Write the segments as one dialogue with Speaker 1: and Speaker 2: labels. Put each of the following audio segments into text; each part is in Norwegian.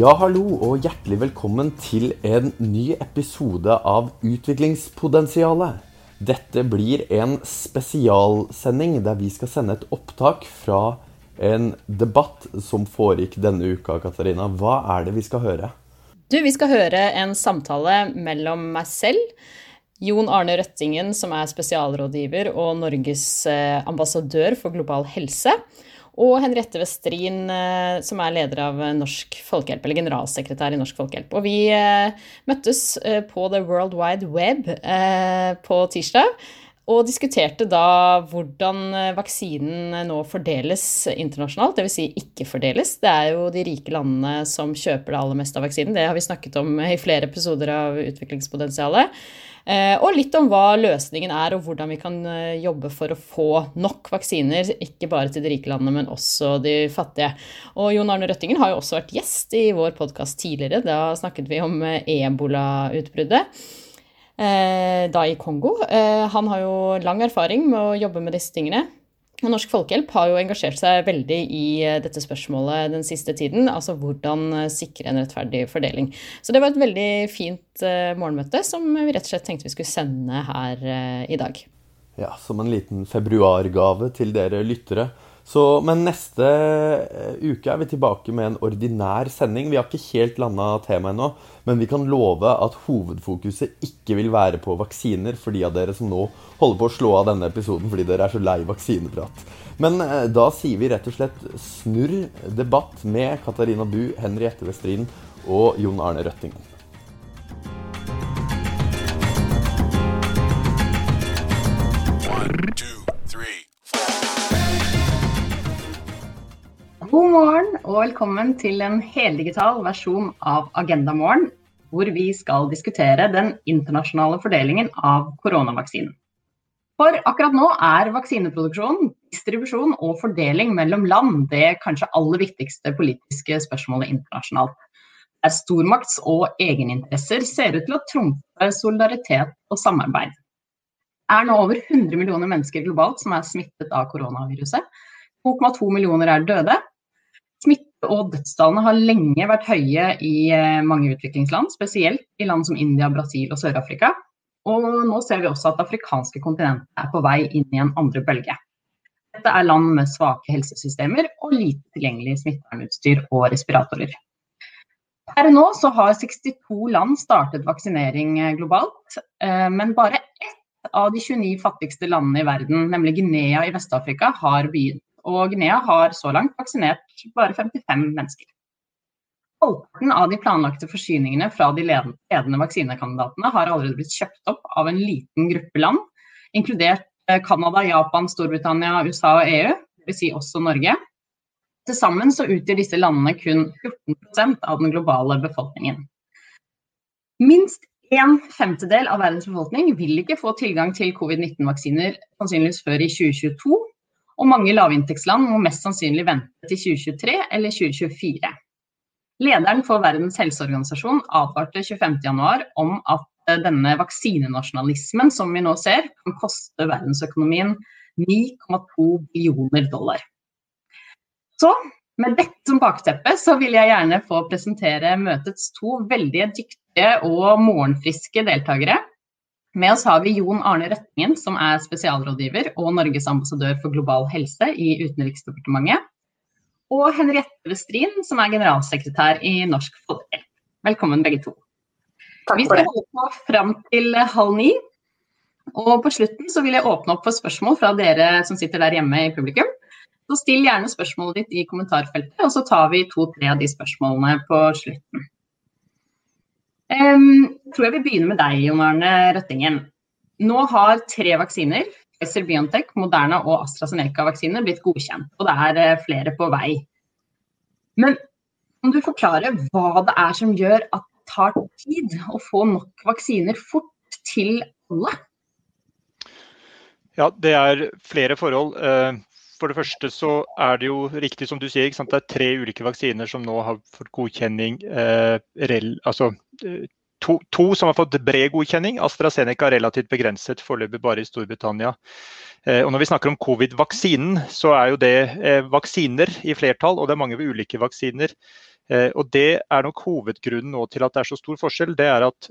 Speaker 1: Ja, hallo og hjertelig velkommen til en ny episode av Utviklingspotensialet. Dette blir en spesialsending der vi skal sende et opptak fra en debatt som foregikk denne uka, Katarina. Hva er det vi skal høre?
Speaker 2: Du, Vi skal høre en samtale mellom meg selv, Jon Arne Røttingen, som er spesialrådgiver og Norges eh, ambassadør for global helse, og Henriette Westrin, eh, som er leder av Norsk Folkehjelp, eller generalsekretær i Norsk Folkehjelp. Og vi eh, møttes på The World Wide Web på tirsdag og diskuterte da hvordan eh, vaksinen nå fordeles internasjonalt, dvs. Si ikke fordeles. Det er jo de rike landene som kjøper det aller meste av vaksinen. Det har vi snakket om i flere episoder av Utviklingspotensialet. Eh, og litt om hva løsningen er, og hvordan vi kan eh, jobbe for å få nok vaksiner. Ikke bare til de rike landene, men også de fattige. Og Jon Arne Røttingen har jo også vært gjest i vår podkast tidligere. Da snakket vi om ebolautbruddet. Eh, da i Kongo. Han har jo lang erfaring med å jobbe med disse tingene. Norsk Folkehjelp har jo engasjert seg veldig i eh, dette spørsmålet den siste tiden. Altså hvordan sikre en rettferdig fordeling. Så det var et veldig fint morgenmøte som vi rett og slett tenkte vi skulle sende her i dag.
Speaker 1: Ja, som en liten februargave til dere lyttere. Så, men neste eh, uke er vi tilbake med en ordinær sending. Vi har ikke helt landa temaet ennå, men vi kan love at hovedfokuset ikke vil være på vaksiner for de av dere som nå holder på å slå av denne episoden fordi dere er så lei vaksineprat. Men eh, da sier vi rett og slett snurr debatt med Katarina Bu, Henriette Westrin og Jon Arne Røttingen.
Speaker 3: God morgen og velkommen til en heldigital versjon av Agenda morgen, hvor vi skal diskutere den internasjonale fordelingen av koronavaksinen. For akkurat nå er vaksineproduksjon, distribusjon og fordeling mellom land det kanskje aller viktigste politiske spørsmålet internasjonalt. Der stormakts- og egeninteresser ser ut til å trumfe solidaritet og samarbeid. Det er nå over 100 millioner mennesker globalt som er smittet av koronaviruset. 2,2 millioner er døde, og dødstallene har lenge vært høye i eh, mange utviklingsland, spesielt i land som India, Brasil og Sør-Afrika. Og nå ser vi også at det afrikanske kontinentet er på vei inn i en andre bølge. Dette er land med svake helsesystemer og lite tilgjengelig smittevernutstyr og respiratorer. Per nå så har 62 land startet vaksinering eh, globalt, eh, men bare ett av de 29 fattigste landene i verden, nemlig Guinea i Vest-Afrika, har begynt og Guinea har så langt vaksinert bare 55 mennesker. Halvparten av de planlagte forsyningene fra de ledende vaksinekandidatene har allerede blitt kjøpt opp av en liten gruppe land, inkludert eh, Canada, Japan, Storbritannia, USA og EU, dvs. Si også Norge. Til sammen så utgjør disse landene kun 14% av den globale befolkningen. Minst en femtedel av verdens befolkning vil ikke få tilgang til covid-19-vaksiner sannsynligvis før i 2022, og mange lavinntektsland må mest sannsynlig vente til 2023 eller 2024. Lederen for Verdens helseorganisasjon advarte 25.1 om at eh, denne vaksinenasjonalismen som vi nå ser, kan koste verdensøkonomien 9,2 billioner dollar. Så med dette som bakteppe så vil jeg gjerne få presentere møtets to veldig dyktige og morgenfriske deltakere. Med oss har vi Jon Arne Røttingen, som er spesialrådgiver og Norges ambassadør for global helse i Utenriksdepartementet. Og Henriette Westrin, som er generalsekretær i Norsk Folkehjelp. Velkommen begge to. Vi skal holde på fram til halv ni. Og på slutten så vil jeg åpne opp for spørsmål fra dere som sitter der hjemme i publikum. Så still gjerne spørsmålet ditt i kommentarfeltet, og så tar vi to-tre av de spørsmålene på slutten. Um, tror jeg vi begynner med deg, Jon Arne Røttingen. Nå har tre vaksiner, Pfizer Biontech, Moderna og AstraZeneca-vaksiner, blitt godkjent. Og det er uh, flere på vei. Men kan du forklare hva det er som gjør at det tar tid å få nok vaksiner fort til alle?
Speaker 4: Ja, det er flere forhold. Uh, for det første så er det jo riktig som du sier, det er tre ulike vaksiner som nå har fått godkjenning. Eh, rel, altså, eh, to, to, som har fått bred godkjenning. AstraZeneca er relativt begrenset, foreløpig bare i Storbritannia. Eh, og når vi snakker om covid-vaksinen, så er jo det eh, vaksiner i flertall, og det er mange ulike vaksiner. Og Det er nok hovedgrunnen nå til at det er så stor forskjell. det er at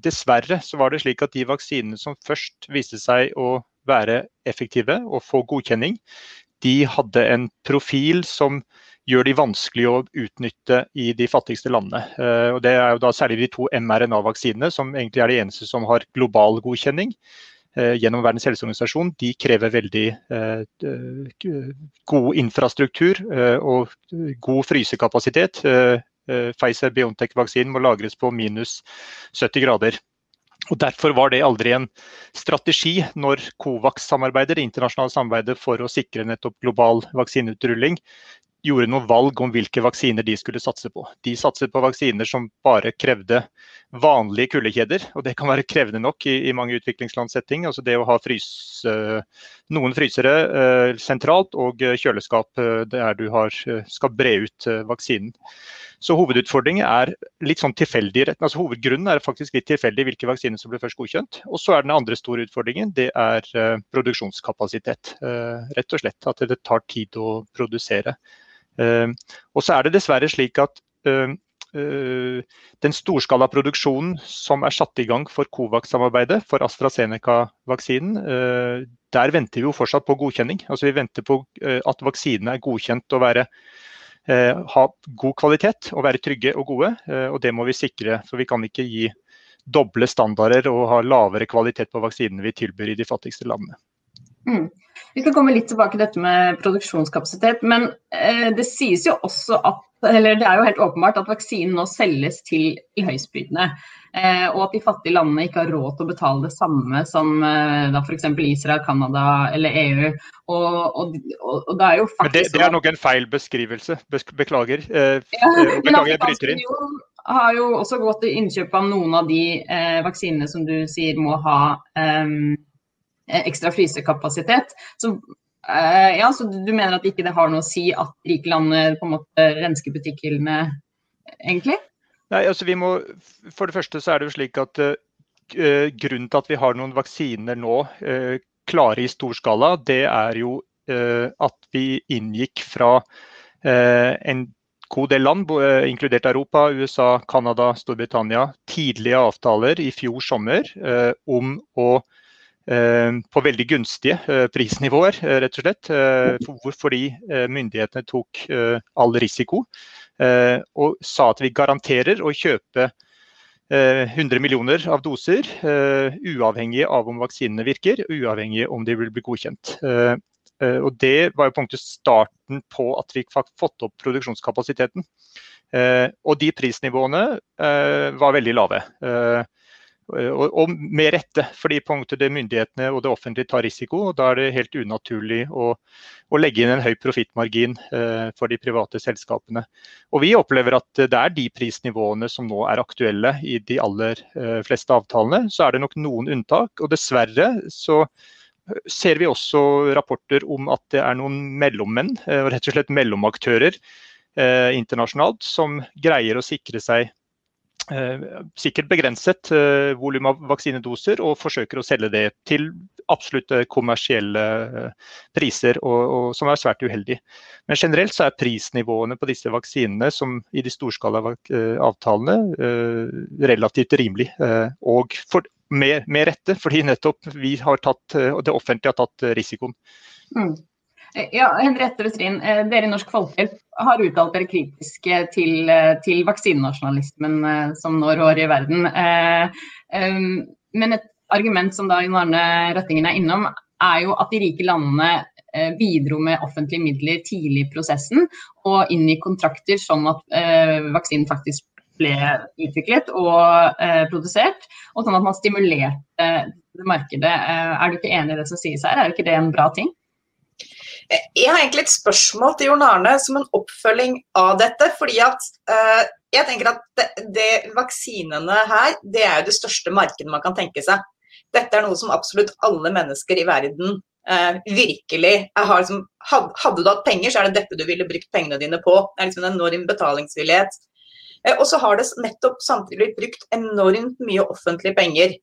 Speaker 4: Dessverre så var det slik at de vaksinene som først viste seg å være effektive og få godkjenning, de hadde en profil som gjør de vanskelig å utnytte i de fattigste landene. Og Det er jo da særlig de to mRNA-vaksinene, som egentlig er de eneste som har global godkjenning gjennom Verdens helseorganisasjon. De krever veldig god infrastruktur og god frysekapasitet. Pfizer-Biontech-vaksinen må lagres på minus 70 grader. Og Derfor var det aldri en strategi når Covax-samarbeidet, det internasjonale samarbeidet for å sikre nettopp global vaksineutrulling, gjorde noen valg om hvilke vaksiner de skulle satse på. De satset på vaksiner som bare krevde vanlige kuldekjeder, og det kan være krevende nok i, i mange utviklingslandssetting. Altså det å ha frys, noen frysere eh, sentralt og kjøleskap eh, der du har, skal bre ut eh, vaksinen. Så hovedutfordringen er litt sånn tilfeldig. Altså Hovedgrunnen er faktisk litt tilfeldig hvilke vaksiner som blir først godkjent. Og så er den andre store utfordringen det er produksjonskapasitet. Rett og slett at det tar tid å produsere. Uh, og så er det dessverre slik at den storskala produksjonen som er satt i gang for Covax-samarbeidet, for AstraZeneca-vaksinen, der venter vi jo fortsatt på godkjenning. Altså Vi venter på at vaksinene er godkjent å være Eh, ha god kvalitet og være trygge og gode. Eh, og det må vi sikre. For vi kan ikke gi doble standarder og ha lavere kvalitet på vaksinene vi tilbyr i de fattigste landene.
Speaker 3: Mm. Vi skal komme litt tilbake til dette med produksjonskapasitet. Men eh, det sies jo også at eller det er jo helt åpenbart at vaksinen nå selges til de høystbydende. Eh, og at de fattige landene ikke har råd til å betale det samme som eh, f.eks. Israel, Canada eller EU. Og, og, og, det er jo faktisk
Speaker 4: Men det, det er nok en feil beskrivelse. Beklager. Eh, ja, eh, beklager, jeg bryter inn.
Speaker 3: har jo også gått til innkjøp av noen av de eh, vaksinene som du sier må ha eh, ekstra frysekapasitet. Så Uh, ja, så du mener at ikke det har noe å si at rike land på en måte rensker butikkhyllene, egentlig?
Speaker 4: Nei, altså vi må, For det første så er det jo slik at uh, grunnen til at vi har noen vaksiner nå uh, klare i stor skala, det er jo at vi inngikk fra en god del land, inkludert Europa, USA, Canada, Storbritannia, tidlige avtaler i fjor sommer om å Eh, på veldig gunstige eh, prisnivåer, eh, rett og slett. Fordi myndighetene tok all risiko og sa at vi garanterer å kjøpe 100 millioner av doser, uavhengig av om vaksinene virker, uavhengig om de vil bli godkjent. Og Det var jo punktet starten på at vi fikk fått opp produksjonskapasiteten. Og de prisnivåene var veldig lave. Og, og, med rette, fordi på en måte det myndighetene og det offentlige tar risiko. og Da er det helt unaturlig å, å legge inn en høy profittmargin eh, for de private selskapene. Og Vi opplever at det er de prisnivåene som nå er aktuelle i de aller eh, fleste avtalene. Så er det nok noen unntak. og Dessverre så ser vi også rapporter om at det er noen mellommenn, eh, rett og slett mellomaktører eh, internasjonalt, som greier å sikre seg Eh, sikkert begrenset eh, volum av vaksinedoser, og forsøker å selge det til absolutt kommersielle eh, priser, og, og, som er svært uheldig. Men generelt så er prisnivåene på disse vaksinene, som i de storskala avtalene, relativt rimelig. Og for, med, med, rette, fordi nettopp vi har tatt, det offentlige har tatt risikoen. Mm.
Speaker 3: Ja, Henriette Westrin, eh, dere i Norsk Folkehjelp har uttalt dere kritiske til, eh, til vaksinenasjonalismen eh, som nå rår i verden. Men et argument som da Jon Arne Røttingen er innom, er jo at de rike landene bidro med offentlige midler tidlig i prosessen og inn i kontrakter sånn at vaksinen faktisk ble utviklet og produsert, og sånn at man stimulerte markedet. Er du ikke enig i det som sies her, er ikke det en bra ting?
Speaker 5: Jeg har egentlig et spørsmål til Jon Arne som en oppfølging av dette. fordi at uh, jeg tenker at det, det, Vaksinene her det er jo det største markedet man kan tenke seg. Dette er noe som absolutt alle mennesker i verden uh, virkelig har liksom, had, Hadde du hatt penger, så er det dette du ville brukt pengene dine på. Det er liksom en enorm betalingsvillighet. Uh, og så har det nettopp samtidig blitt brukt enormt mye offentlige penger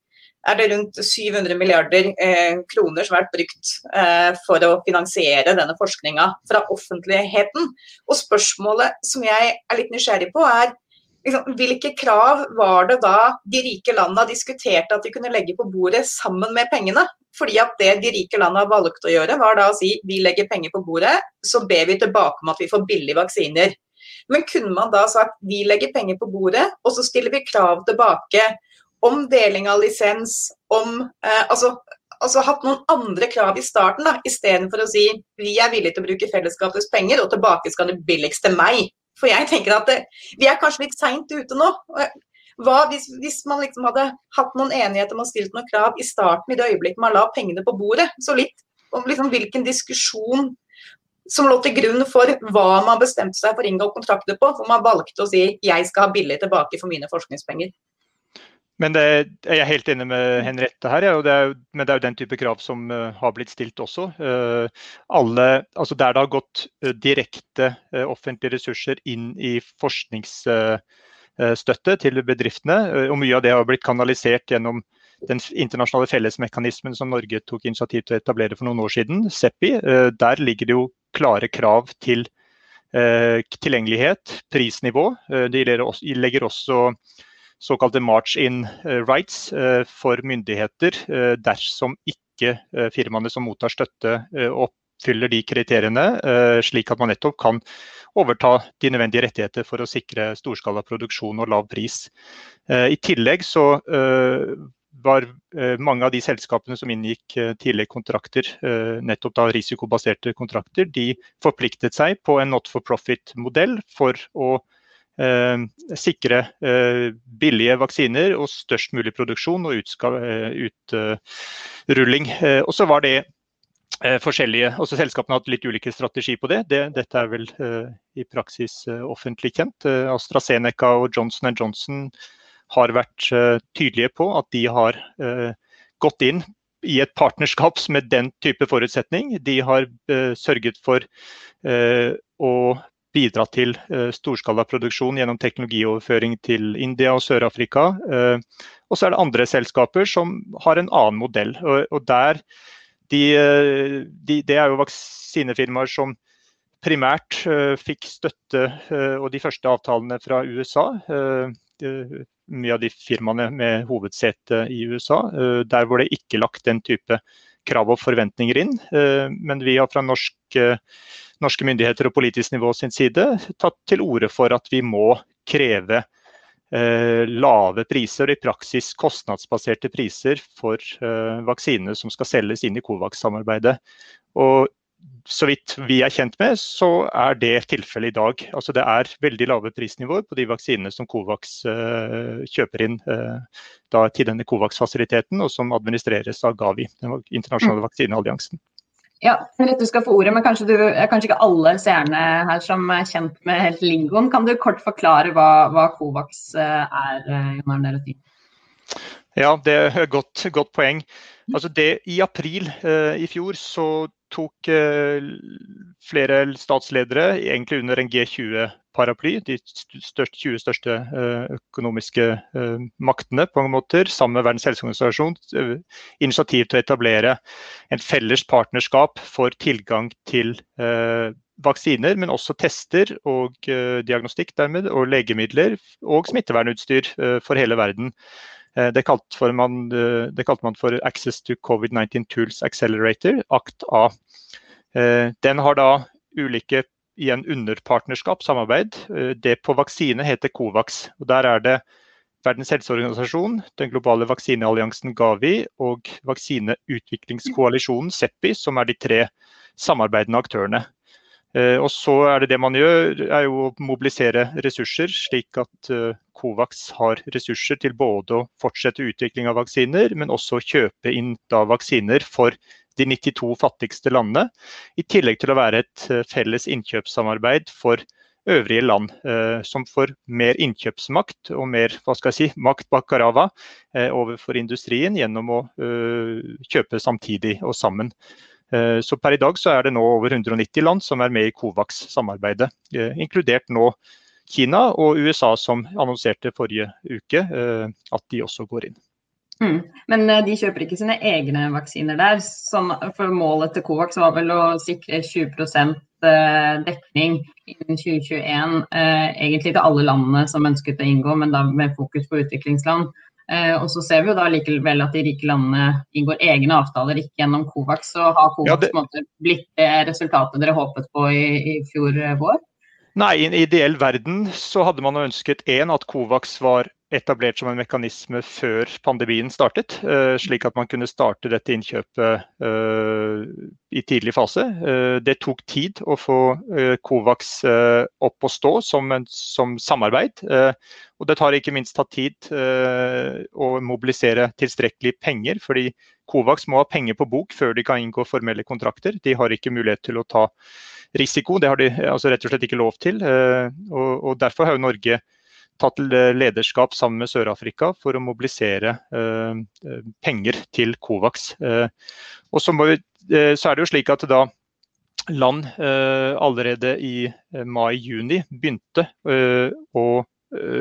Speaker 5: er det rundt 700 milliarder eh, kroner som har vært brukt eh, for å finansiere denne forskninga fra offentligheten. Og spørsmålet som jeg er litt nysgjerrig på, er liksom, hvilke krav var det da de rike landene diskuterte at de kunne legge på bordet sammen med pengene? Fordi at det de rike landene valgte å gjøre, var da å si vi legger penger på bordet, så ber vi tilbake om at vi får billige vaksiner. Men kunne man da sagt vi legger penger på bordet, og så stiller vi krav tilbake om deling av lisens, om eh, altså, altså, hatt noen andre krav i starten, da, istedenfor å si vi er villige til å bruke fellesskapets penger, og tilbake skal det billigste meg. For jeg tenker at det, vi er kanskje litt seint ute nå. Hva hvis, hvis, man liksom hadde hatt noen enighet om å stille noen krav i starten, i det øyeblikket man la pengene på bordet? Så litt om liksom hvilken diskusjon som lå til grunn for hva man bestemte seg for å inngå kontrakter på, hvor man valgte å si jeg skal ha billig tilbake for mine forskningspenger.
Speaker 4: Men det, jeg er helt enig med Henriette her, ja, det er, men det er jo den type krav som uh, har blitt stilt også. Uh, alle, altså der det har gått uh, direkte offentlige ressurser inn i forskningsstøtte til bedriftene, og mye av det har blitt kanalisert gjennom den internasjonale fellesmekanismen som Norge tok initiativ til å etablere for noen år siden, CEPI, der ligger det jo klare krav til tilgjengelighet, prisnivå. De legger også såkalte march-in eh, rights eh, for myndigheter eh, dersom ikke firmaene som mottar støtte oppfyller de kriteriene, slik at man nettopp kan overta de nødvendige rettigheter for å sikre storskala produksjon og lav pris. I tillegg så var mange av de selskapene som inngikk tidligere kontrakter, nettopp da risikobaserte kontrakter, de forpliktet seg på en not for profit-modell for å sikre eh, billige vaksiner og størst mulig produksjon og eh, utrulling. og så var det forskjellige, også Selskapene har hatt litt ulike strategi på det. det dette er vel i praksis offentlig kjent. AstraZeneca og Johnson Johnson har vært tydelige på at de har gått inn i et partnerskap med den type forutsetning. De har sørget for å bidra til uh, storskalaproduksjon gjennom teknologioverføring til India og Sør-Afrika. Uh, og så er det andre selskaper som har en annen modell. Og, og der, de, uh, de, det er jo vaksinefirmaer som primært fikk støtte og de første avtalene fra USA. mye av de firmaene med hovedsete i USA. der hvor det ikke lagt den type krav og forventninger inn. men vi har fra norsk norske myndigheter og politisk nivå sin side tatt til orde for at vi må kreve eh, lave priser, og i praksis kostnadsbaserte priser for eh, vaksinene som skal selges inn i Covax-samarbeidet. Og så vidt vi er kjent med, så er det tilfellet i dag. Altså det er veldig lave prisnivåer på de vaksinene som Covax eh, kjøper inn eh, da, til denne Covax-fasiliteten, og som administreres av Gavi, den internasjonale mm. vaksinealliansen.
Speaker 3: Ja, du skal få ordet, men kanskje, du, kanskje, ikke alle seerne her som er kjent med helt lingoen. Kan du kort forklare hva, hva Covax eh, er, eh, Jon Arne?
Speaker 4: Ja, det er et godt, godt poeng. Altså det, I april eh, i fjor så tok eh, flere statsledere, egentlig under en G20-paraply, de største, 20 største eh, økonomiske eh, maktene, på mange måter, sammen med Verdens helseorganisasjon, initiativ til å etablere en felles partnerskap for tilgang til vaksiner, men også tester og diagnostikk dermed, og legemidler og smittevernutstyr for hele verden. Det kalte, man, det kalte man for Access to COVID-19 Tools Accelerator, ACT-A. Eh, den har da ulike igjen underpartnerskap, samarbeid. Eh, det på vaksine heter Covax. og Der er det Verdens helseorganisasjon, den globale vaksinealliansen Gavi og vaksineutviklingskoalisjonen CEPI, som er de tre samarbeidende aktørene. Eh, og så er det det man gjør, er jo å mobilisere ressurser, slik at Covax har ressurser til både å fortsette utvikling av vaksiner, men også kjøpe inn da vaksiner for de 92 fattigste landene, i tillegg til å være et eh, felles innkjøpssamarbeid for øvrige land, eh, som får mer innkjøpsmakt og mer hva skal jeg si, makt bak karava eh, overfor industrien gjennom å kjøpe samtidig og sammen. Så Per i dag så er det nå over 190 land som er med i Covax-samarbeidet, inkludert nå Kina og USA, som annonserte forrige uke at de også går inn.
Speaker 3: Mm. Men de kjøper ikke sine egne vaksiner der. Sånn, for målet til Covax var vel å sikre 20% dekning innen 2021. Egentlig til alle landene som ønsket å inngå, men da med fokus på utviklingsland. Eh, og så ser vi jo da likevel at de rike landene inngår egne avtaler, ikke gjennom Covax. Så har Covax ja, det... måte, blitt det resultatet dere håpet på i, i fjor eh, vår?
Speaker 4: Nei, i en ideell verden så hadde man ønsket én at Covax var etablert som en mekanisme før pandemien startet, uh, slik at man kunne starte dette innkjøpet uh, i tidlig fase. Uh, det tok tid å få Covax opp og stå som, en, som samarbeid. og det tar ikke minst tatt tid å mobilisere tilstrekkelig penger, fordi Covax må ha penger på bok før de kan inngå formelle kontrakter. De har ikke mulighet til å ta risiko, det har de altså rett og slett ikke lov til. og, og derfor har jo Norge tatt lederskap sammen med Sør-Afrika for å mobilisere eh, eh, penger til Covax. Eh, og så, vi, så, er det jo slik at da land allerede i mai-juni begynte å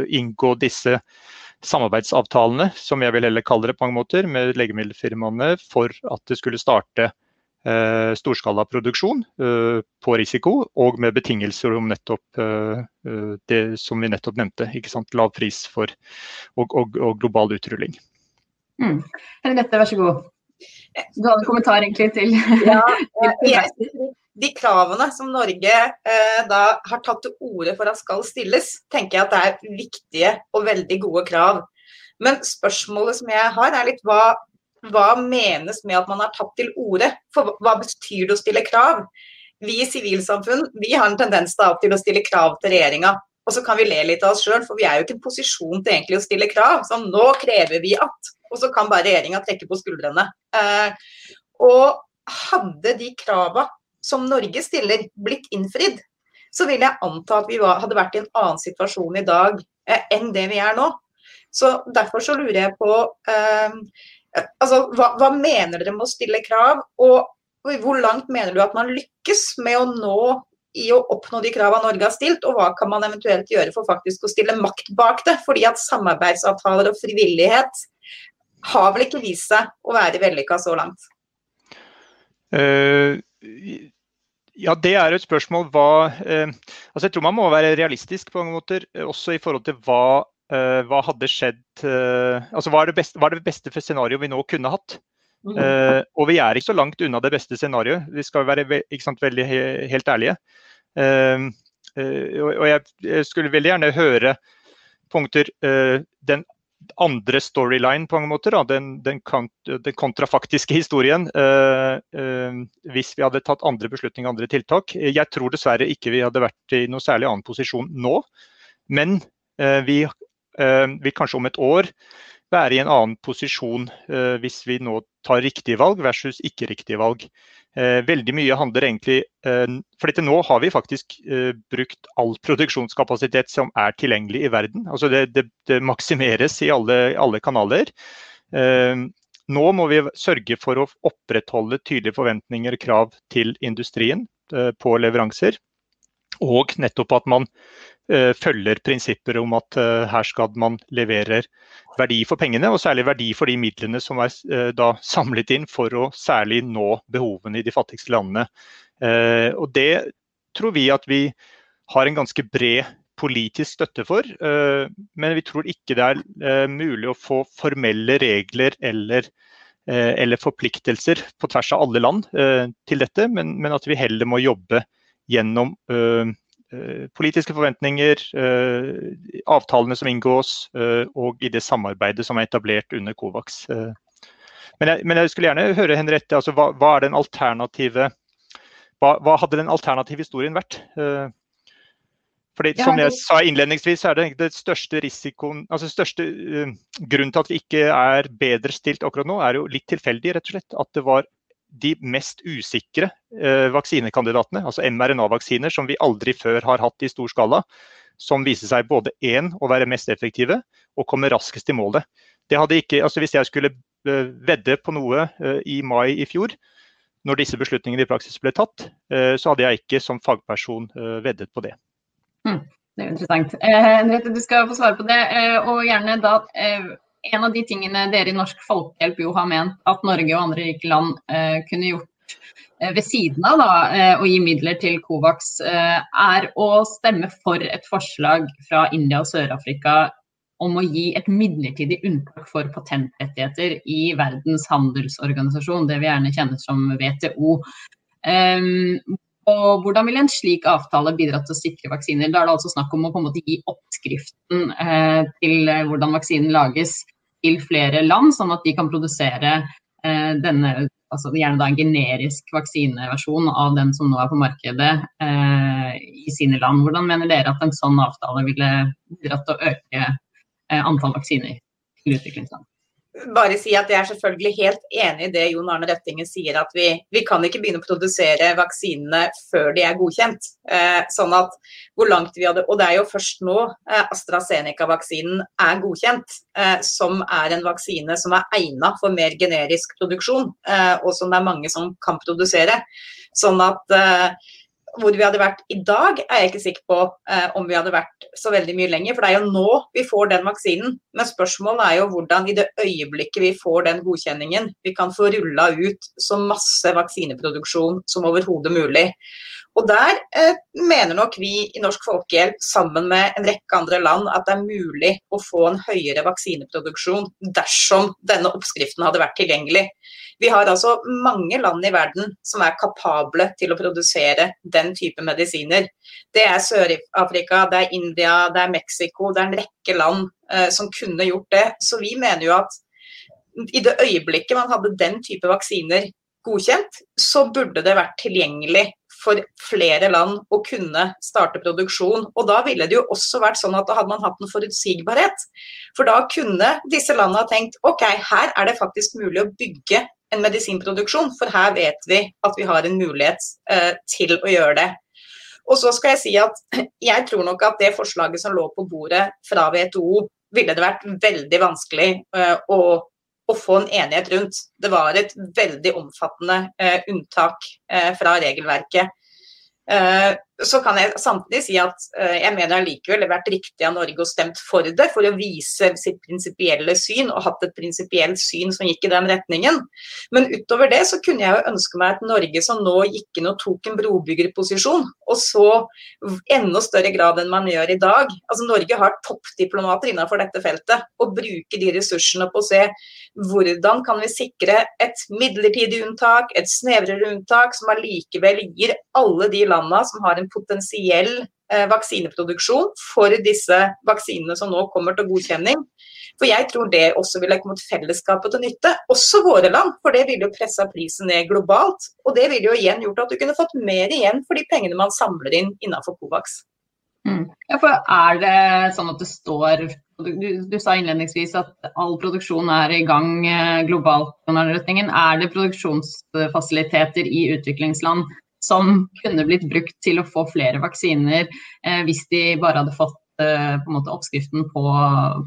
Speaker 4: inngå disse samarbeidsavtalene, som jeg vil heller kalle det på mange måter, med legemiddelfirmaene for at det skulle starte eh, storskalaproduksjon eh, på risiko, og med betingelser om nettopp eh, eh, det som vi nettopp nevnte. ikke sant? Lav pris for, og, og, og global utrulling.
Speaker 3: Mm. Henriette, vær så god. Du hadde en kommentar egentlig til, ja,
Speaker 5: jeg, De kravene som Norge eh, da har tatt til orde for at skal stilles, tenker jeg at det er viktige og veldig gode krav. Men spørsmålet som jeg har, er litt hva hva menes med at man har tatt til orde? For hva betyr det å stille krav? Vi i sivilsamfunn vi har en tendens til å stille krav til regjeringa. Og så kan vi le litt av oss sjøl, for vi er jo ikke i posisjon til egentlig å stille krav. Så nå krever vi at. Og så kan bare regjeringa trekke på skuldrene. Eh, og hadde de krava som Norge stiller, blitt innfridd, så vil jeg anta at vi var, hadde vært i en annen situasjon i dag eh, enn det vi er nå. Så Derfor så lurer jeg på eh, Altså, hva, hva, mener dere med å stille krav, og, hvor langt mener du at man lykkes med å nå i å oppnå de kravene Norge har stilt, og hva kan man eventuelt gjøre for faktisk å stille makt bak det? Fordi at samarbeidsavtaler og frivillighet har vel ikke vist seg å være vellykka så langt?
Speaker 4: Uh, ja, det er et spørsmål hva uh, altså Jeg tror man må være realistisk på mange måter, også i forhold til hva hva hadde skjedd uh, altså hva er, det beste, hva er det beste scenarioet vi nå kunne hatt? Uh, og vi er ikke så langt unna det beste scenarioet. Vi skal være sant, veldig he helt ærlige. og jeg, skulle veldig gjerne høre punkter Den andre storyline på mange måter, da, den, den, den, kontrafaktiske historien. hvis vi hadde tatt andre beslutninger, andre tiltak. Jeg tror dessverre ikke vi hadde vært i noe særlig annen posisjon nå. Men vi Eh, vil kanskje om et år være i en annen posisjon eh, hvis vi nå tar riktige valg versus ikke riktige valg. Eh, veldig mye handler egentlig For dette nå har vi faktisk brukt all produksjonskapasitet som er tilgjengelig i verden. Altså det, det, det maksimeres i alle, alle, kanaler. Nå må vi sørge for å opprettholde tydelige forventninger og krav til industrien på leveranser. Og nettopp at man følger prinsipper om at uh, her skal man levere verdi for pengene, og særlig verdi for de midlene som er da samlet inn for å særlig nå behovene i de fattigste landene. og Det tror vi at vi har en ganske bred politisk støtte for, men vi tror ikke det er mulig å få formelle regler eller eller forpliktelser på tvers av alle land til dette, men at vi heller må jobbe gjennom politiske forventninger, avtalene som inngås og i det samarbeidet som er etablert under Covax. Men jeg, men jeg skulle gjerne høre Henriette, altså, hva, hva, er den alternative hva, hva, hadde den alternative historien vært? Fordi, som jeg sa innledningsvis, er det den største risikoen, altså største uh, grunnen til at vi ikke er bedre stilt akkurat nå, er jo litt tilfeldig, rett og slett. At det var de mest usikre eh, vaksinekandidatene, altså mRNA-vaksiner som vi aldri før har hatt i stor skala, som viser seg både én å være mest effektive og komme raskest i målet. Det hadde ikke, altså Hvis jeg skulle eh, vedde på noe eh, i mai i fjor, når disse beslutningene i praksis ble tatt, eh, så hadde jeg ikke som fagperson eh, veddet på det.
Speaker 3: Mm, det er interessant. Eh, du skal få svare på det. og gjerne da en av de tingene dere i Norsk Folkehjelp jo har ment at Norge og andre rike land eh, kunne gjort eh, ved siden av da, eh, å gi midler til Covax, er å stemme for et forslag fra India og Sør-Afrika om å gi et midlertidig unntak for patentrettigheter i Verdens handelsorganisasjon, det vi gjerne kjenner som WTO. Um, og Hvordan vil en slik avtale bidra til å sikre vaksiner? Da er det altså snakk om å på en måte gi oppskriften eh, til eh, hvordan vaksinen lages til flere land, sånn at de kan produsere eh, denne, altså gjerne da en generisk vaksineversjon av den som nå er på markedet eh, i sine land. Hvordan mener dere at en sånn avtale ville bidratt til å øke eh, antall vaksiner til utviklingsland?
Speaker 5: Bare si at jeg er selvfølgelig helt enig i det Jon Arne Røttingen sier, at vi, vi kan ikke begynne å produsere vaksinene før de er godkjent. Eh, sånn at hvor langt vi hadde, Og det er jo først nå eh, AstraZeneca-vaksinen er godkjent, eh, som er en vaksine som er egnet for mer generisk produksjon, eh, og som det er mange som kan produsere. Sånn at eh, hvor vi hadde vært i dag, er jeg ikke sikker på eh, om vi hadde vært så veldig mye lenger. For det er jo nå vi får den vaksinen. Men spørsmålet er jo hvordan i det øyeblikket vi får den godkjenningen, vi kan få rulla ut så masse vaksineproduksjon som overhodet mulig. Og Der eh, mener nok vi i Norsk Folkehjelp sammen med en rekke andre land at det er mulig å få en høyere vaksineproduksjon dersom denne oppskriften hadde vært tilgjengelig. Vi har altså mange land i verden som er kapable til å produsere den type medisiner. Det er Sør-Afrika, det er India, det er Mexico, det er en rekke land eh, som kunne gjort det. Så vi mener jo at i det øyeblikket man hadde den type vaksiner godkjent, så burde det vært tilgjengelig for flere land å kunne starte produksjon. Og da ville det jo også vært sånn at da hadde man hatt en forutsigbarhet. For da kunne disse landene ha tenkt ok, her er det faktisk mulig å bygge en medisinproduksjon, for her vet vi at vi har en mulighet eh, til å gjøre det. Og så skal jeg si at jeg tror nok at det forslaget som lå på bordet fra WTO, ville det vært veldig vanskelig eh, å å få en enighet rundt. Det var et veldig omfattende eh, unntak eh, fra regelverket. Så kan jeg samtidig si at eh, jeg mener allikevel det har vært riktig av Norge å stemt for det, for å vise sitt prinsipielle syn, og hatt et prinsipielt syn som gikk i den retningen. Men utover det så kunne jeg jo ønske meg et Norge som nå gikk inn og tok en brobyggerposisjon, og så enda større grad enn man gjør i dag. Altså Norge har toppdiplomater innenfor dette feltet, og bruker de ressursene på å se hvordan kan vi sikre et midlertidig unntak, et snevrere unntak, som allikevel gir alle de landene som har en potensiell eh, vaksineproduksjon for disse vaksinene som nå kommer til godkjenning. For jeg tror det også ville kommet fellesskapet til nytte, også våre land. For det ville jo pressa prisen ned globalt. Og det ville jo igjen gjort at du kunne fått mer igjen for de pengene man samler inn innenfor Covax.
Speaker 3: Mm. Ja, for er det sånn at det står du, du, sa innledningsvis at all produksjon er i gang eh, globalt. Er det produksjonsfasiliteter i utviklingsland som kunne blitt brukt til å få flere vaksiner eh, hvis de bare hadde fått eh, på måte, oppskriften på,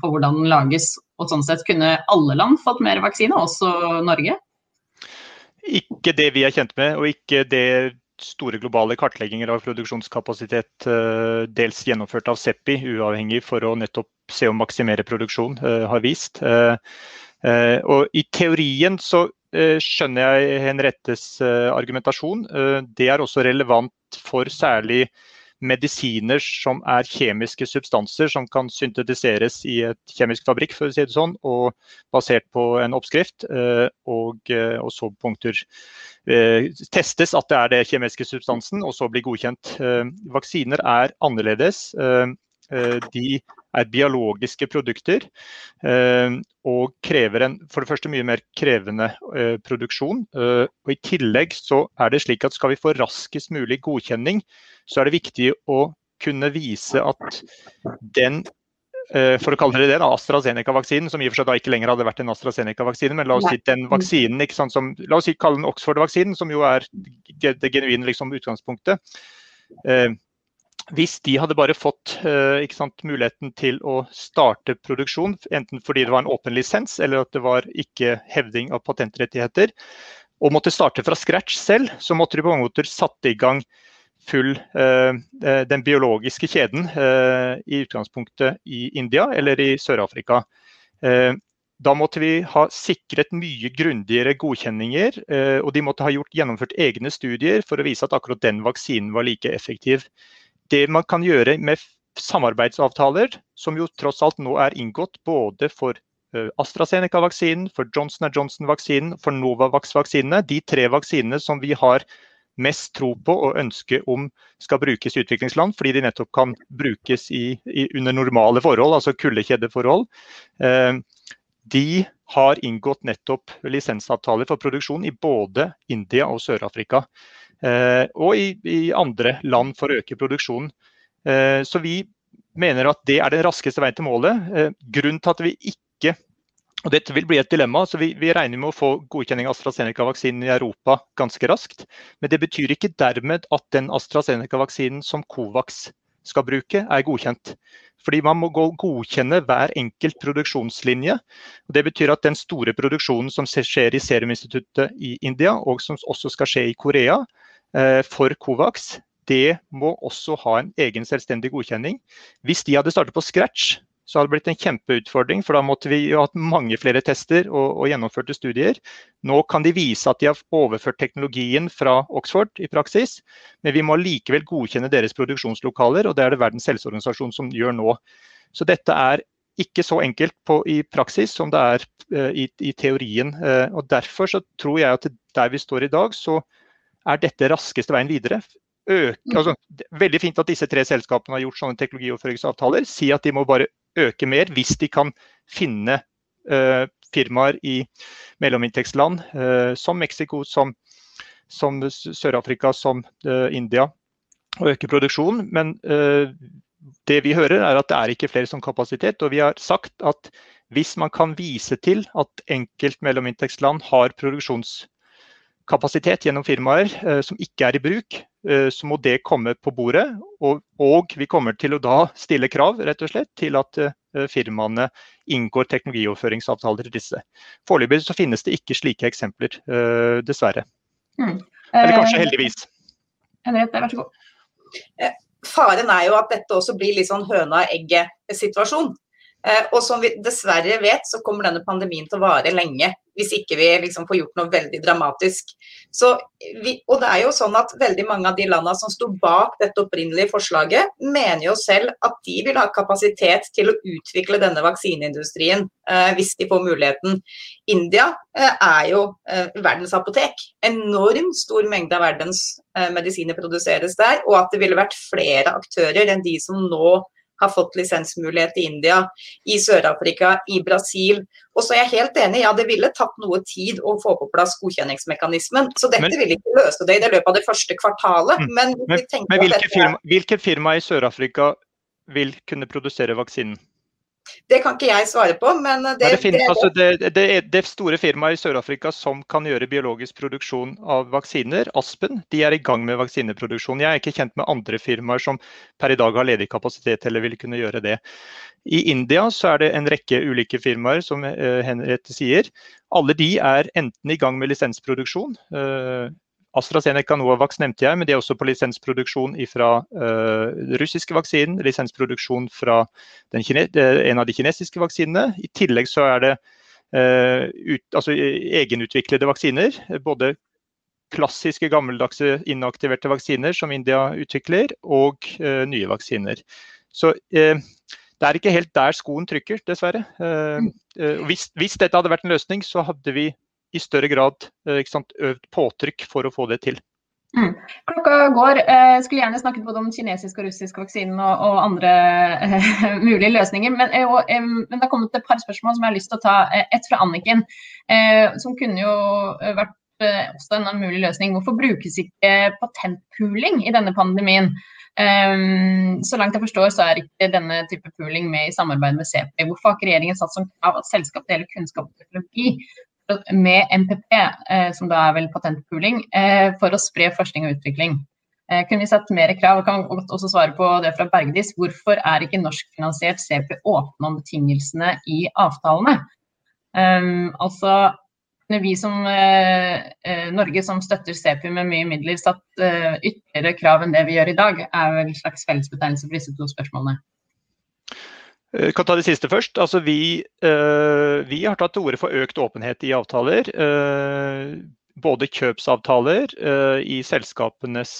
Speaker 3: på, hvordan den lages. Og sånn sett kunne alle land fått mer vaksine, også Norge?
Speaker 4: Ikke det vi er kjent med, og ikke det store globale kartlegginger av produksjonskapasitet eh, dels gjennomført av Seppi, uavhengig for å nettopp se om maksimere produksjon, eh, har vist. Eh, og I teorien så Eh, skjønner jeg Henrettes eh, argumentasjon. Eh, det er også relevant for særlig medisiner som er kjemiske substanser som kan syntetiseres i et kjemisk fabrikk, for å si det sånn, og basert på en oppskrift. Og, og så punkter testes at det er det kjemiske substansen, og så blir godkjent. Vaksiner er annerledes. De er biologiske produkter eh, og krever en for det første mye mer krevende eh, produksjon. Eh, og I tillegg så er det slik at skal vi få raskest mulig godkjenning, så er det viktig å kunne vise at den for å kalle det det, AstraZeneca-vaksinen, som i og for seg da ikke lenger hadde vært en AstraZeneca-vaksine, men la oss si den vaksinen, ikke sant, som, la oss si kalle den Oxford-vaksinen, som jo er det genuine liksom, utgangspunktet hvis de hadde bare fått uh, sant, muligheten til å starte produksjon, enten fordi det var en åpen lisens eller at det var ikke hevding av patentrettigheter, og måtte starte fra scratch selv, så måtte de på mange måter satte i gang full uh, den biologiske kjeden uh, i utgangspunktet i India eller i Sør-Afrika. Da måtte vi ha sikret mye grundigere godkjenninger, og de måtte ha gjort, gjennomført egne studier for å vise at akkurat den vaksinen var like effektiv. Det man kan gjøre med samarbeidsavtaler, som jo tross alt nå er inngått både for AstraZeneca-vaksinen, for Johnson Johnson-vaksinen, for Novavax-vaksinene, de tre vaksinene som vi har mest tro på og ønske om skal brukes i utviklingsland, fordi de nettopp kan brukes i, i, under normale forhold, altså kuldekjedeforhold. Eh, de har inngått nettopp lisensavtaler for produksjon i både India og Sør-Afrika. Eh, og i, i, andre land for å øke produksjonen. Eh, så vi mener at det er den raskeste veien til målet. Eh, grunnen til at vi ikke og Dette vil bli et dilemma. så Vi, vi regner med å få godkjenning av AstraZeneca-vaksinen i Europa ganske raskt. Men det betyr ikke dermed at den AstraZeneca-vaksinen som Covax skal bruke, er godkjent. Fordi man må godkjenne hver enkelt produksjonslinje. og Det betyr at den store produksjonen som skjer i Seruminstituttet i India, og som også skal skje i Korea for Covax, det må også ha en egen selvstendig godkjenning. Hvis de hadde startet på scratch, så hadde det blitt en kjempeutfordring. For da måtte vi jo hatt mange flere tester og, og, gjennomførte studier. Nå kan de vise at de har overført teknologien fra Oxford i praksis, men vi må likevel godkjenne deres produksjonslokaler, og det er det Verdens helseorganisasjon som gjør nå. Så dette er ikke så enkelt på, i praksis som det er uh, i, i, teorien. Uh, og Derfor så tror jeg at der vi står i dag, så er dette raskeste veien videre øke, mm. altså, Veldig fint at disse tre selskapene har gjort sånne teknologioverføringsavtaler. Si at de må bare øke mer hvis de kan finne uh, firmaer i mellominntektsland uh, som Mexico, som, som Sør-Afrika, som uh, India, og øke produksjonen. Men det vi hører er at det er ikke flere som kapasitet. Og vi har sagt at hvis man kan vise til at enkelt mellominntektsland har produksjonskapasitet gjennom firmaer som ikke er i bruk, Eh, så må det komme på bordet. Og, og, vi kommer til å da stille krav rett og slett, til at uh, firmaene inngår teknologioverføringsavtaler til disse. Foreløpig så finnes det ikke slike eksempler, dessverre. Mm. Eller kanskje heldigvis.
Speaker 3: Henriette, vær så god.
Speaker 5: Faren er jo at dette også blir litt sånn høna-egget-situasjon. Eh, og som vi dessverre vet, så kommer denne pandemien til å vare lenge. Hvis ikke vi liksom får gjort noe veldig dramatisk. Så vi, og det er jo sånn at veldig mange av de landene som sto bak dette opprinnelige forslaget, mener jo selv at de vil ha kapasitet til å utvikle denne vaksineindustrien eh, hvis de får muligheten. India eh, er jo eh, verdens apotek. Enormt stor mengde av verdens eh, medisiner produseres der. Og at det ville vært flere aktører enn de som nå har fått lisensmulighet i India, i Sør-Afrika, i Brasil. Og så er jeg helt enig, ja det ville tatt noe tid å få på plass godkjenningsmekanismen. Så dette men, vil ikke løse det i det løpet av det første kvartalet.
Speaker 4: Mm. Men, men, men hvilke, firma, hvilke firma i Sør-Afrika vil kunne produsere vaksinen?
Speaker 5: Det kan ikke jeg svare på, men det,
Speaker 4: det, finnes, altså det, det, det store firmaet i Sør-Afrika som kan gjøre biologisk produksjon av vaksiner, Aspen, de er i gang med vaksineproduksjon. Jeg er ikke kjent med andre firmaer som per i dag har ledig kapasitet eller vil kunne gjøre det. I India så er det en rekke ulike firmaer, som eh, Henriette sier. Alle de er enten i gang med lisensproduksjon. Eh, AstraZeneca Novavax nevnte jeg, men det er også på lisensproduksjon fra uh, russiske vaksinen, lisensproduksjon fra eh, en av de kinesiske vaksinene. I tillegg så er det uh, ut, altså, egenutviklede vaksiner. Både klassiske, gammeldagse inaktiverte vaksiner som India utvikler, og uh, nye vaksiner. Så det er ikke helt der skoen trykker, dessverre. Hvis, hvis dette hadde vært en løsning, så hadde vi i større grad eh, sant, øvd påtrykk for å få det til.
Speaker 3: Mm. Klokka går. Jeg eh, skulle gjerne snakket både om kinesisk og russisk vaksinen og, og andre uh, mulige løsninger. Men, uh, um, men, det har kommet et par spørsmål som jeg har lyst til å ta. Uh, et fra Anniken, som kunne jo vært også en mulig løsning. Hvorfor brukes ikke patentpooling i denne pandemien? Um, så langt jeg forstår, så er ikke denne type pooling med i samarbeid med CP. Hvorfor har ikke regjeringen satt som krav at selskap deler kunnskap og teknologi med MPP, eh, som da er vel patentpooling, eh, for å spre forskning og utvikling. Eh, kunne vi satt mer krav? og kan også svare på det fra Bergdis. Hvorfor er ikke norskfinansiert CP åpne om betingelsene i avtalene? Um, altså, vi som eh, Norge som støtter CP med mye midler, satt eh, ytterligere krav enn det vi gjør i dag, er vel en slags fellesbetegnelse for disse to spørsmålene.
Speaker 4: Jeg kan ta det siste først. Altså, vi, vi, har tatt til orde for økt åpenhet i avtaler både kjøpsavtaler i selskapenes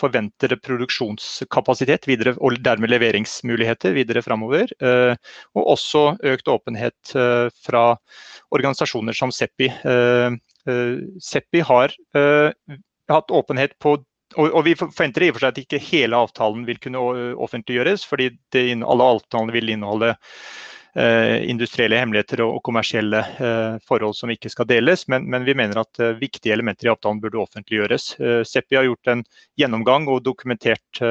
Speaker 4: forventede produksjonskapasitet videre, og dermed leveringsmuligheter videre framover. Og også økt åpenhet fra organisasjoner som Seppi. Seppi har hatt åpenhet på og, og, Vi forventer i og for seg at ikke hele avtalen vil kunne offentliggjøres, fordi det, alle avtalene vil inneholde Eh, industrielle hemmeligheter og, kommersielle eh, forhold som ikke skal deles. Men, men vi mener at eh, viktige elementer i avtalen burde offentliggjøres. Seppi har gjort en gjennomgang og dokumentert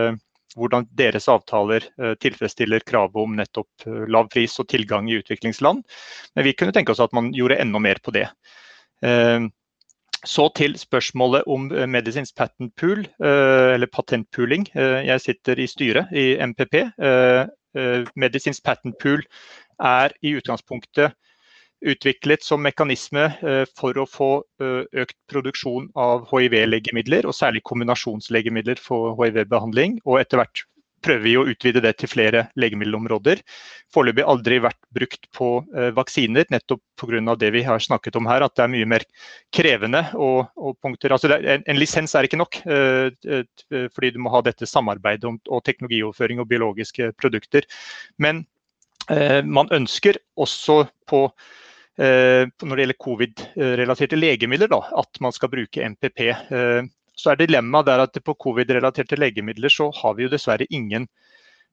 Speaker 4: hvordan deres avtaler tilfredsstiller kravet om nettopp lav pris og tilgang i utviklingsland. Men vi kunne tenke oss at man gjorde enda mer på det. Så til spørsmålet om medisinsk Patent Pool, eller patentpooling. Jeg sitter i styret i MPP. Medisinsk Patent Pool er i utgangspunktet utviklet som mekanisme eh, for å få eh, økt produksjon av hiv-legemidler, og særlig kombinasjonslegemidler for hiv-behandling. Og etter hvert prøver vi å utvide det til flere legemiddelområder. Foreløpig aldri vært brukt på eh, vaksiner, nettopp pga. det vi har snakket om her, at det er mye mer krevende. Og, og punkter. Altså, en, en, lisens er ikke nok, fordi du må ha dette samarbeidet om, og teknologioverføring og biologiske produkter. Men Eh, man ønsker også på eh, når det gjelder covid-relaterte legemidler, da, at man skal bruke MPP. Eh, så er dilemmaet der at på covid-relaterte legemidler så har vi jo dessverre ingen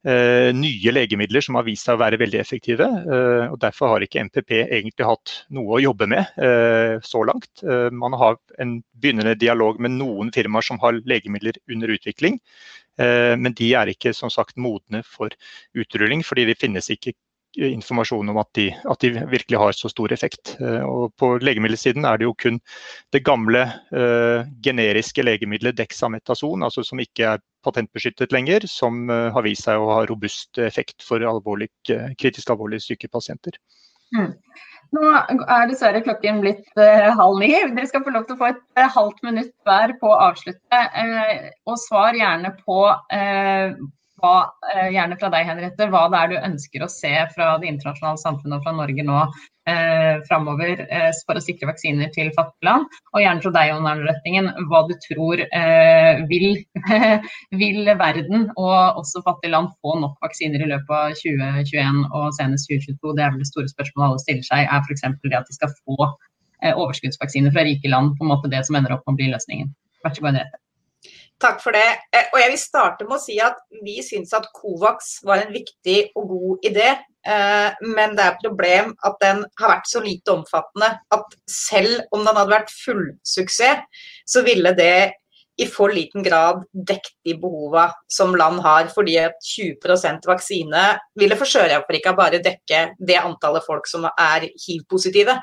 Speaker 4: eh, nye legemidler som har vist seg å være veldig effektive. Eh, og Derfor har ikke MPP egentlig hatt noe å jobbe med eh, så langt. man har en begynnende dialog med noen firmaer som har legemidler under utvikling. men de er ikke som sagt modne for utrulling, fordi det finnes ikke informasjon om at de, at de, virkelig har så stor effekt. Eh, og på legemiddelsiden er det jo kun det gamle uh, generiske legemiddelet dexametason, altså som ikke er patentbeskyttet lenger, som uh, har vist seg å ha robust effekt for alvorlig, uh, kritisk alvorlig syke pasienter.
Speaker 3: Mm. Nå er dessverre klokken blitt eh, halv ni. Dere skal få lov til å få et eh, halvt minutt hver på å avslutte. Eh, og svar gjerne på hva, eh, gjerne fra deg, Henriette, hva det er du ønsker å se fra det internasjonale samfunnet og fra Norge nå eh, framover eh, for å sikre vaksiner til fattige land. Og gjerne fra deg, Jon Arne Røttingen, hva du tror eh, vil, vil, verden og også fattige land få nok vaksiner i løpet av 2021 og senest 2022? Det er vel det store spørsmålet alle stiller seg, er f.eks. det at de skal få eh, overskuddsvaksiner fra rike land, på en måte det som ender opp med å bli løsningen. Vær så god, Henriette.
Speaker 5: Takk for det. Eh, og jeg vil starte med å si at vi syns at Covax var en viktig og god idé. Eh, men det er et problem at den har vært så lite omfattende at selv om den hadde vært fullsuksess, så ville det i for liten grad dekket de behova som land har. Fordi at 20% vaksine ville for Sør-Afrika bare dekke det antallet folk som er hiv-positive.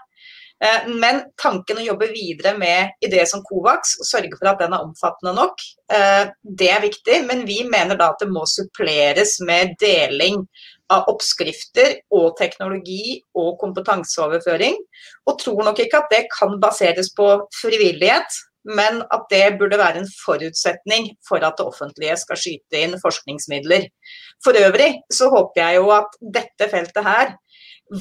Speaker 5: Eh, men tanken å jobbe videre med ideer som Covax og sørge for at den er omfattende nok, eh, det er viktig. Men vi mener da at det må suppleres med deling av oppskrifter og teknologi og kompetanseoverføring. Og tror nok ikke at det kan baseres på frivillighet, men at det burde være en forutsetning for at det offentlige skal skyte inn forskningsmidler. For øvrig så håper jeg jo at dette feltet her,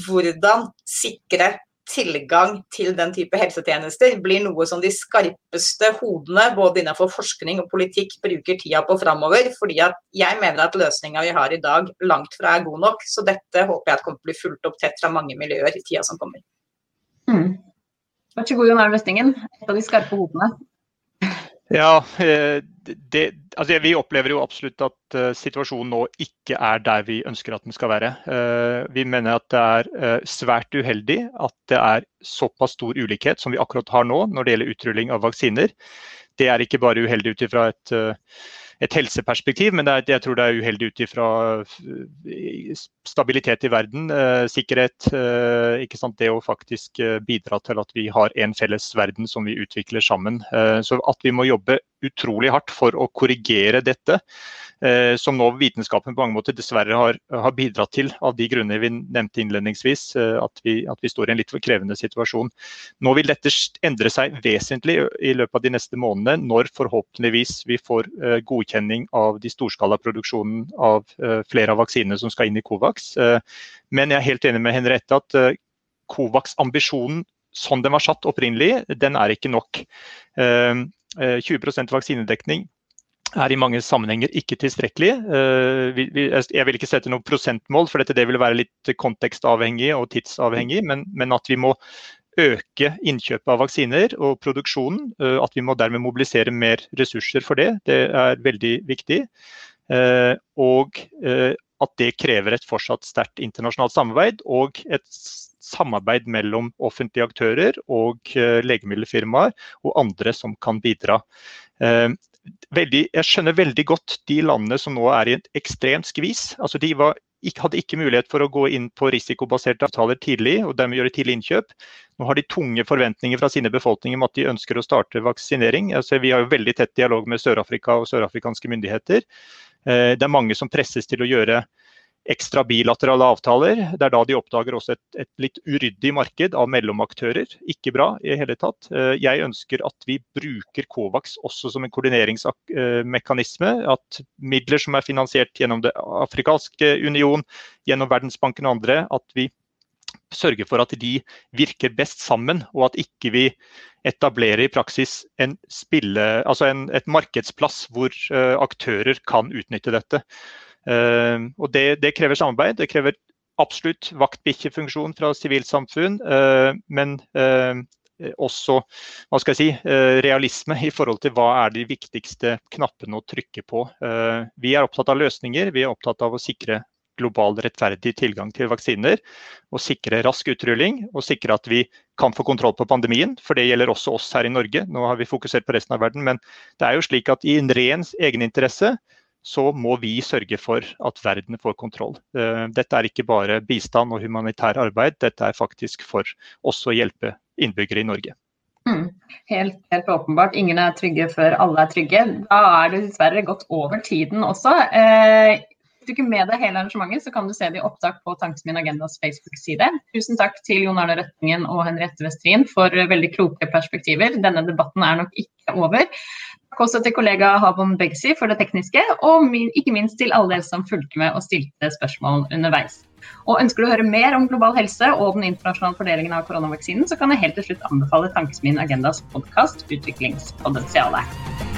Speaker 5: hvordan sikre tilgang til den type helsetjenester blir noe som de skarpeste hodene både innenfor forskning og politikk bruker tida på framover. fordi at jeg mener at løsninga vi har i dag langt fra er god nok. Så dette håper jeg kommer til å bli fulgt opp tett fra mange miljøer i tida som kommer.
Speaker 3: Mm. Vær så god, Jon Arne løsningen Et av de skarpe hodene.
Speaker 4: Ja, eh, det, altså Vi opplever jo absolutt at uh, situasjonen nå ikke er der vi ønsker at den skal være. Uh, vi mener at det er svært uheldig at det er såpass stor ulikhet som vi akkurat har nå når det gjelder utrulling av vaksiner. Det er ikke bare uheldig ut ifra et et helseperspektiv, men er, jeg tror det er uheldig ut ifra eh, stabilitet i verden, eh, sikkerhet. Eh? Det å faktisk bidra til at vi har en felles verden som vi utvikler sammen. så at vi må jobbe utrolig hardt for å korrigere dette. Eh, som nå vitenskapen på mange måter dessverre har, har, bidratt til, av de grunner vi nevnte innledningsvis, eh, at vi, at vi, står i en litt for krevende situasjon. Nå vil dette endre seg vesentlig i løpet av de neste månedene, når forhåpentligvis vi får eh, godkjenning av de storskalaproduksjonen av flere av vaksinene som skal inn i Covax. Men jeg er helt enig med Henriette at Covax-ambisjonen sånn den var satt opprinnelig, den er ikke nok. 20% vaksinedekning er i mange sammenhenger ikke tilstrekkelig. Eh, jeg vil ikke sette noe prosentmål, for dette det vil være litt kontekstavhengig og tidsavhengig, men, at vi må øke innkjøpet av vaksiner og produksjonen. Eh, at vi må dermed mobilisere mer ressurser for det. Det er veldig viktig. Eh, og at det krever et fortsatt sterkt internasjonalt samarbeid og et samarbeid mellom offentlige aktører og legemiddelfirmaer og andre som kan bidra veldig, jeg skjønner veldig godt de landene som nå er i et ekstremt skvis. Altså de var, hadde ikke mulighet for å gå inn på risikobaserte avtaler tidlig og dermed gjøre tidlig innkjøp. Nå har de tunge forventninger fra sine befolkninger om at de ønsker å starte vaksinering. Altså, vi har jo veldig tett dialog med Sør-Afrika og sørafrikanske myndigheter. Eh, det er mange som presses til å gjøre ekstra bilaterale avtaler. Det er da de oppdager også et, et, litt uryddig marked av mellomaktører. Ikke bra i hele tatt. Eh, jeg ønsker at vi bruker Covax også som en koordineringsmekanisme. At midler som er finansiert gjennom Det afrikanske union, gjennom Verdensbanken og andre, at vi sørger for at de virker best sammen, og at ikke vi etablerer i praksis en spille, altså en, et markedsplass hvor uh, aktører kan utnytte dette. Ehm, og det, det, krever samarbeid. Det krever absolutt vaktbikkjefunksjon fra sivilsamfunn, eh, men eh, også hva skal jeg si, eh, realisme i forhold til hva er de viktigste knappene å trykke på. Vi er opptatt av løsninger. Vi er opptatt av å sikre global rettferdig tilgang til vaksiner. Og sikre rask utrulling og sikre at vi kan få kontroll på pandemien. For det gjelder også oss her i Norge. Nå har vi fokusert på resten av verden. Men det er jo slik at i en ren egeninteresse så må vi sørge for at verden får kontroll. Eh, dette er ikke bare bistand og humanitær arbeid, dette er faktisk for også å hjelpe innbyggere i Norge.
Speaker 3: Mm, helt, helt, åpenbart. Ingen er trygge før alle er trygge. Da er det dessverre gått over tiden også. Eh, hvis du ikke med deg hele arrangementet, så kan du se det i opptak på Tankesmien Agendas Facebook-side. Tusen takk til Jon Arne Røttingen og Henriette Westrin for veldig kloke perspektiver. Denne debatten er nok ikke over. Også til kollega Havon Begsi for det tekniske, og ikke minst til alle dere som fulgte med og stilte spørsmål underveis. Og Ønsker du å høre mer om global helse og den internasjonale fordelingen av koronavaksinen, så kan jeg helt til slutt anbefale Tankesmien Agendas podkast 'Utviklingspotensialet'.